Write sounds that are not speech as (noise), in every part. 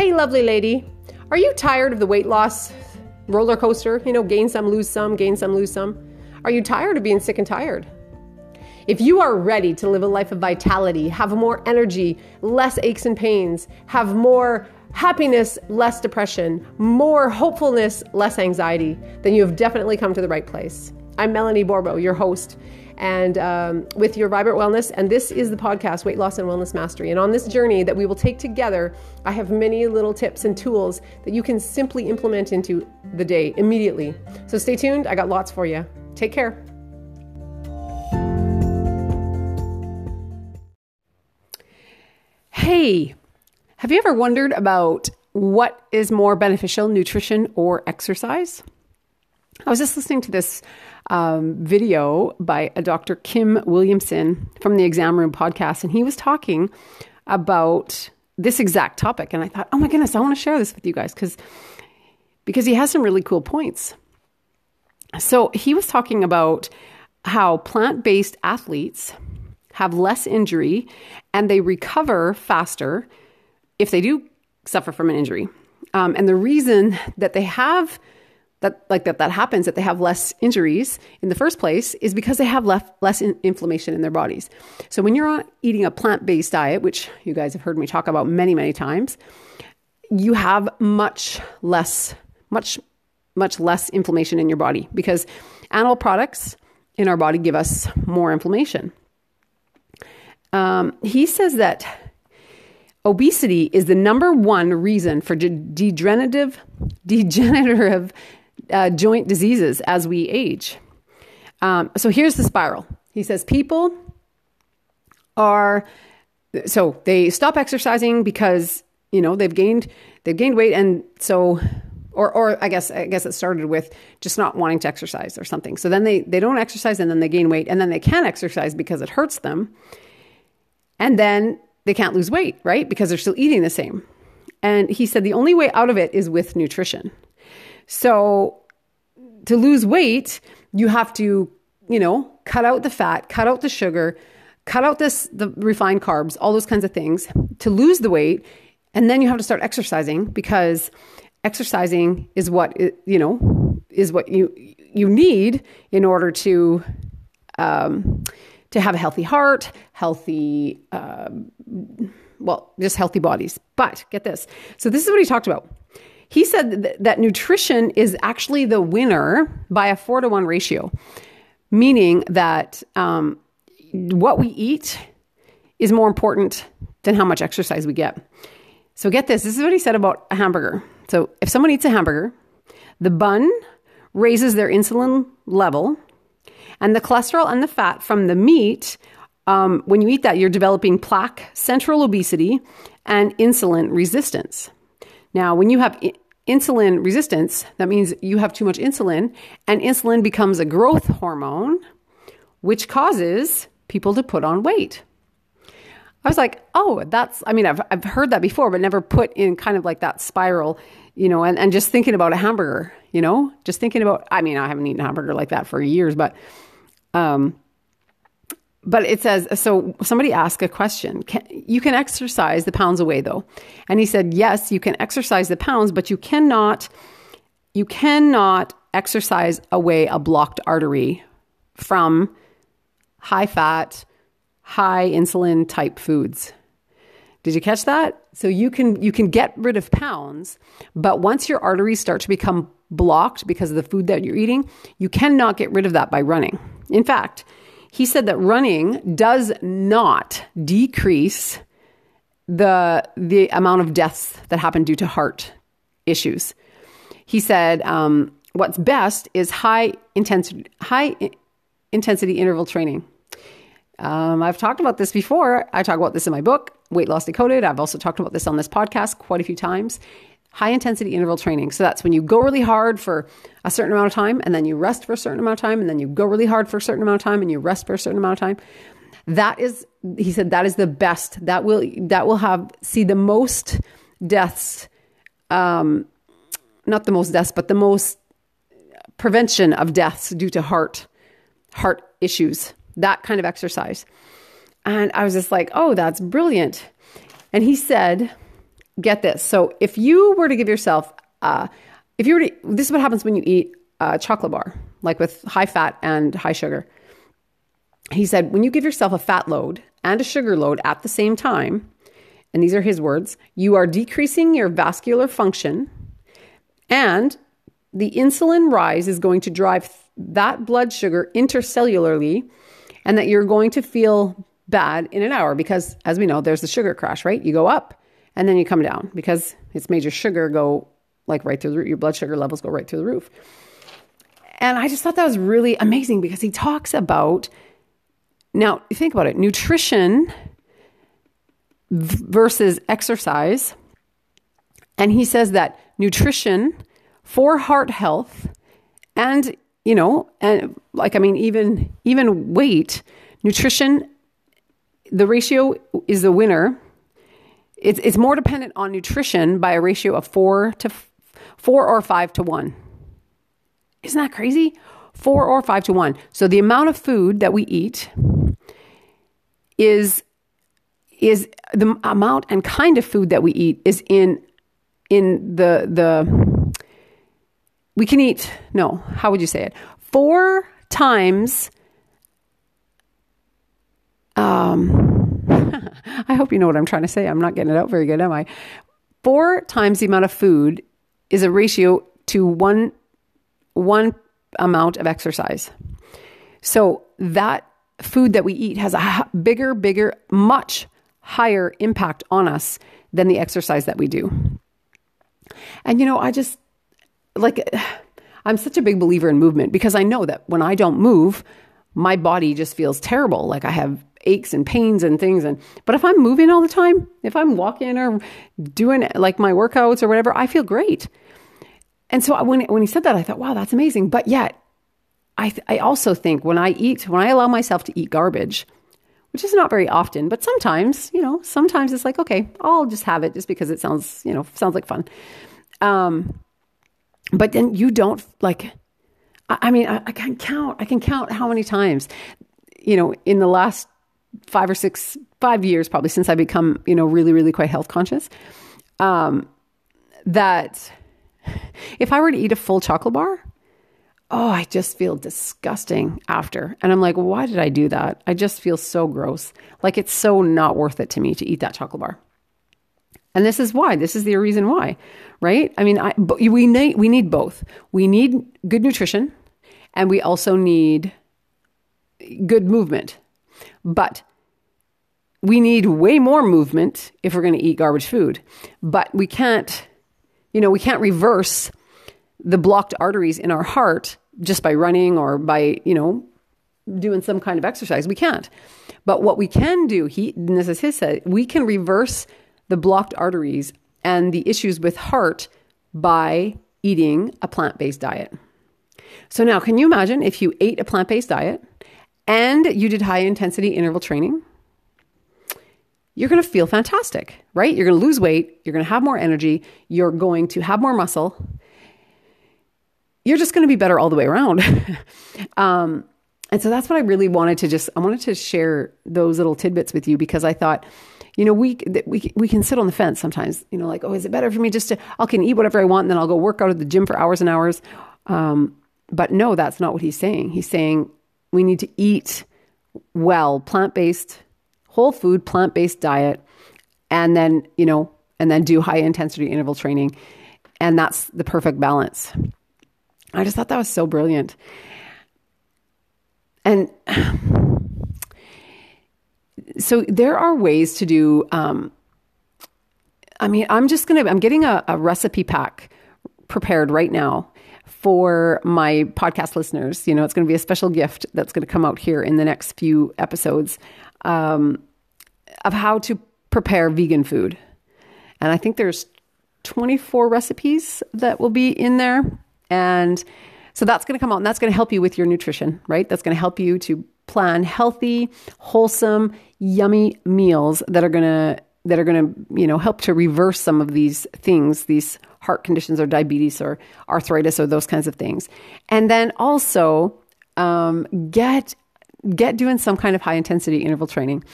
Hey, lovely lady, are you tired of the weight loss roller coaster? You know, gain some, lose some, gain some, lose some. Are you tired of being sick and tired? If you are ready to live a life of vitality, have more energy, less aches and pains, have more happiness, less depression, more hopefulness, less anxiety, then you have definitely come to the right place. I'm Melanie Borbo, your host, and um, with your Vibrant Wellness. And this is the podcast, Weight Loss and Wellness Mastery. And on this journey that we will take together, I have many little tips and tools that you can simply implement into the day immediately. So stay tuned. I got lots for you. Take care. Hey, have you ever wondered about what is more beneficial, nutrition or exercise? I was just listening to this um, video by a Dr. Kim Williamson from the Exam Room podcast, and he was talking about this exact topic. And I thought, oh my goodness, I want to share this with you guys because because he has some really cool points. So he was talking about how plant based athletes have less injury and they recover faster if they do suffer from an injury. Um, and the reason that they have that like that that happens that they have less injuries in the first place is because they have less less in, inflammation in their bodies. So when you're eating a plant-based diet, which you guys have heard me talk about many many times, you have much less much much less inflammation in your body because animal products in our body give us more inflammation. Um, he says that obesity is the number one reason for de- degenerative degenerative uh, joint diseases as we age. Um, so here's the spiral. He says people are so they stop exercising because you know they've gained they've gained weight and so or or I guess I guess it started with just not wanting to exercise or something. So then they they don't exercise and then they gain weight and then they can't exercise because it hurts them. And then they can't lose weight, right? Because they're still eating the same. And he said the only way out of it is with nutrition. So to lose weight, you have to, you know, cut out the fat, cut out the sugar, cut out this the refined carbs, all those kinds of things to lose the weight, and then you have to start exercising because exercising is what you know is what you you need in order to um, to have a healthy heart, healthy, uh, well, just healthy bodies. But get this. So this is what he talked about. He said that, that nutrition is actually the winner by a four to one ratio, meaning that um, what we eat is more important than how much exercise we get. So get this. This is what he said about a hamburger. So if someone eats a hamburger, the bun raises their insulin level, and the cholesterol and the fat from the meat. Um, when you eat that, you're developing plaque, central obesity, and insulin resistance. Now, when you have I- insulin resistance, that means you have too much insulin, and insulin becomes a growth hormone, which causes people to put on weight. I was like, oh, that's, I mean, I've, I've heard that before, but never put in kind of like that spiral, you know, and, and just thinking about a hamburger, you know, just thinking about, I mean, I haven't eaten a hamburger like that for years, but, um, but it says so somebody asked a question. Can, you can exercise the pounds away though. And he said yes you can exercise the pounds but you cannot you cannot exercise away a blocked artery from high fat high insulin type foods. Did you catch that? So you can you can get rid of pounds but once your arteries start to become blocked because of the food that you're eating you cannot get rid of that by running. In fact he said that running does not decrease the the amount of deaths that happen due to heart issues. He said um, what's best is high intensity high intensity interval training. Um, I've talked about this before. I talk about this in my book, Weight Loss Decoded. I've also talked about this on this podcast quite a few times high intensity interval training. So that's when you go really hard for a certain amount of time and then you rest for a certain amount of time and then you go really hard for a certain amount of time and you rest for a certain amount of time. That is he said that is the best. That will that will have see the most deaths um not the most deaths but the most prevention of deaths due to heart heart issues. That kind of exercise. And I was just like, "Oh, that's brilliant." And he said get this. So if you were to give yourself, uh, if you were to, this is what happens when you eat a chocolate bar, like with high fat and high sugar. He said, when you give yourself a fat load and a sugar load at the same time, and these are his words, you are decreasing your vascular function and the insulin rise is going to drive that blood sugar intercellularly and that you're going to feel bad in an hour because as we know there's the sugar crash right you go up and then you come down because it's made your sugar go like right through the roof your blood sugar levels go right through the roof and i just thought that was really amazing because he talks about now think about it nutrition versus exercise and he says that nutrition for heart health and you know and like i mean even even weight nutrition the ratio is the winner. It's, it's more dependent on nutrition by a ratio of four to four or five to one. Isn't that crazy? Four or five to one. So the amount of food that we eat is is the amount and kind of food that we eat is in in the the we can eat no how would you say it four times um, I hope you know what I'm trying to say. I'm not getting it out very good, am I? Four times the amount of food is a ratio to one one amount of exercise. So that food that we eat has a bigger, bigger, much higher impact on us than the exercise that we do. And you know, I just like (sighs) I'm such a big believer in movement because I know that when I don't move, my body just feels terrible. Like I have aches and pains and things and but if i'm moving all the time if i'm walking or doing like my workouts or whatever i feel great. And so when when he said that i thought wow that's amazing. But yet i th- i also think when i eat when i allow myself to eat garbage which is not very often but sometimes you know sometimes it's like okay i'll just have it just because it sounds you know sounds like fun. Um but then you don't like I mean, I, I, can count. I can count how many times, you know, in the last five or six, five years probably since I become, you know, really, really quite health conscious, um, that if I were to eat a full chocolate bar, oh, I just feel disgusting after. And I'm like, why did I do that? I just feel so gross. Like it's so not worth it to me to eat that chocolate bar. And this is why. This is the reason why, right? I mean, I, we need we need both. We need good nutrition, and we also need good movement. But we need way more movement if we're going to eat garbage food. But we can't, you know, we can't reverse the blocked arteries in our heart just by running or by, you know, doing some kind of exercise. We can't. But what we can do, he, and this is his said, we can reverse the blocked arteries and the issues with heart by eating a plant based diet. So now, can you imagine if you ate a plant based diet and you did high intensity interval training, you're going to feel fantastic, right? You're going to lose weight, you're going to have more energy, you're going to have more muscle. You're just going to be better all the way around. (laughs) um, and so that's what I really wanted to just I wanted to share those little tidbits with you because I thought you know, we, we, we can sit on the fence sometimes, you know, like, oh, is it better for me just to, I can eat whatever I want and then I'll go work out at the gym for hours and hours. Um, but no, that's not what he's saying. He's saying we need to eat well, plant based, whole food, plant based diet, and then, you know, and then do high intensity interval training. And that's the perfect balance. I just thought that was so brilliant. And (sighs) so there are ways to do, um, I mean, I'm just going to, I'm getting a, a recipe pack prepared right now for my podcast listeners. You know, it's going to be a special gift that's going to come out here in the next few episodes um, of how to prepare vegan food. And I think there's 24 recipes that will be in there. And so that's going to come out and that's going to help you with your nutrition, right? That's going to help you to plan healthy, wholesome, yummy meals that are going to that are going to, you know, help to reverse some of these things, these heart conditions or diabetes or arthritis or those kinds of things. And then also um, get get doing some kind of high intensity interval training.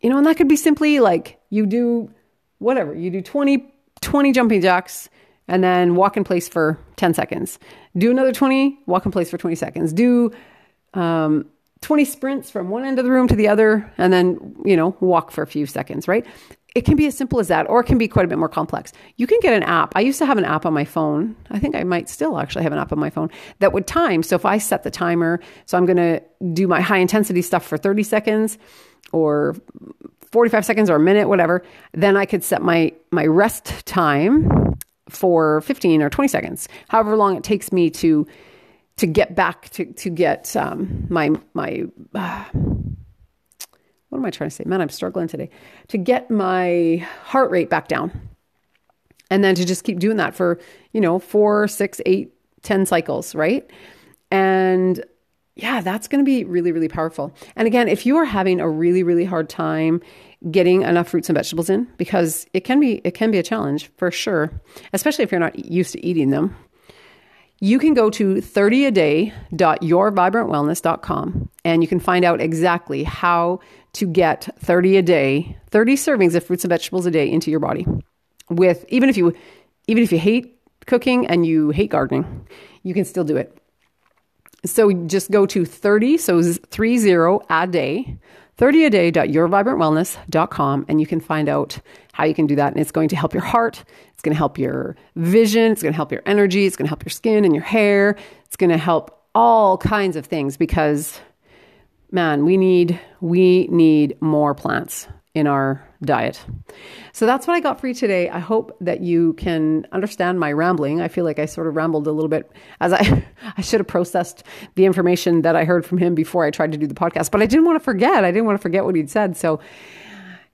You know, and that could be simply like you do whatever. You do 20, 20 jumping jacks and then walk in place for 10 seconds. Do another 20, walk in place for 20 seconds. Do um, 20 sprints from one end of the room to the other, and then, you know, walk for a few seconds, right? It can be as simple as that, or it can be quite a bit more complex. You can get an app. I used to have an app on my phone. I think I might still actually have an app on my phone that would time. So if I set the timer, so I'm going to do my high intensity stuff for 30 seconds or 45 seconds or a minute, whatever, then I could set my my rest time for 15 or 20 seconds, however long it takes me to to get back to to get um, my my uh, what am I trying to say? Man, I'm struggling today to get my heart rate back down, and then to just keep doing that for you know four, six, eight, ten cycles, right? And yeah, that's going to be really, really powerful. And again, if you are having a really, really hard time getting enough fruits and vegetables in, because it can be, it can be a challenge for sure, especially if you're not used to eating them. You can go to 30aday.yourvibrantwellness.com and you can find out exactly how to get 30 a day, 30 servings of fruits and vegetables a day into your body. With even if you even if you hate cooking and you hate gardening, you can still do it. So just go to 30, so 30 a day, 30 a day.yourvibrantwellness.com, and you can find out how you can do that. And it's going to help your heart, it's going to help your vision, it's going to help your energy, it's going to help your skin and your hair, it's going to help all kinds of things because man, we need we need more plants in our diet. So that's what I got for you today. I hope that you can understand my rambling. I feel like I sort of rambled a little bit as I (laughs) I should have processed the information that I heard from him before I tried to do the podcast, but I didn't want to forget. I didn't want to forget what he'd said. So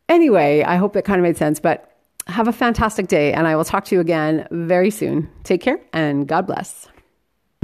anyway, I hope that kind of made sense, but have a fantastic day and I will talk to you again very soon. Take care and God bless.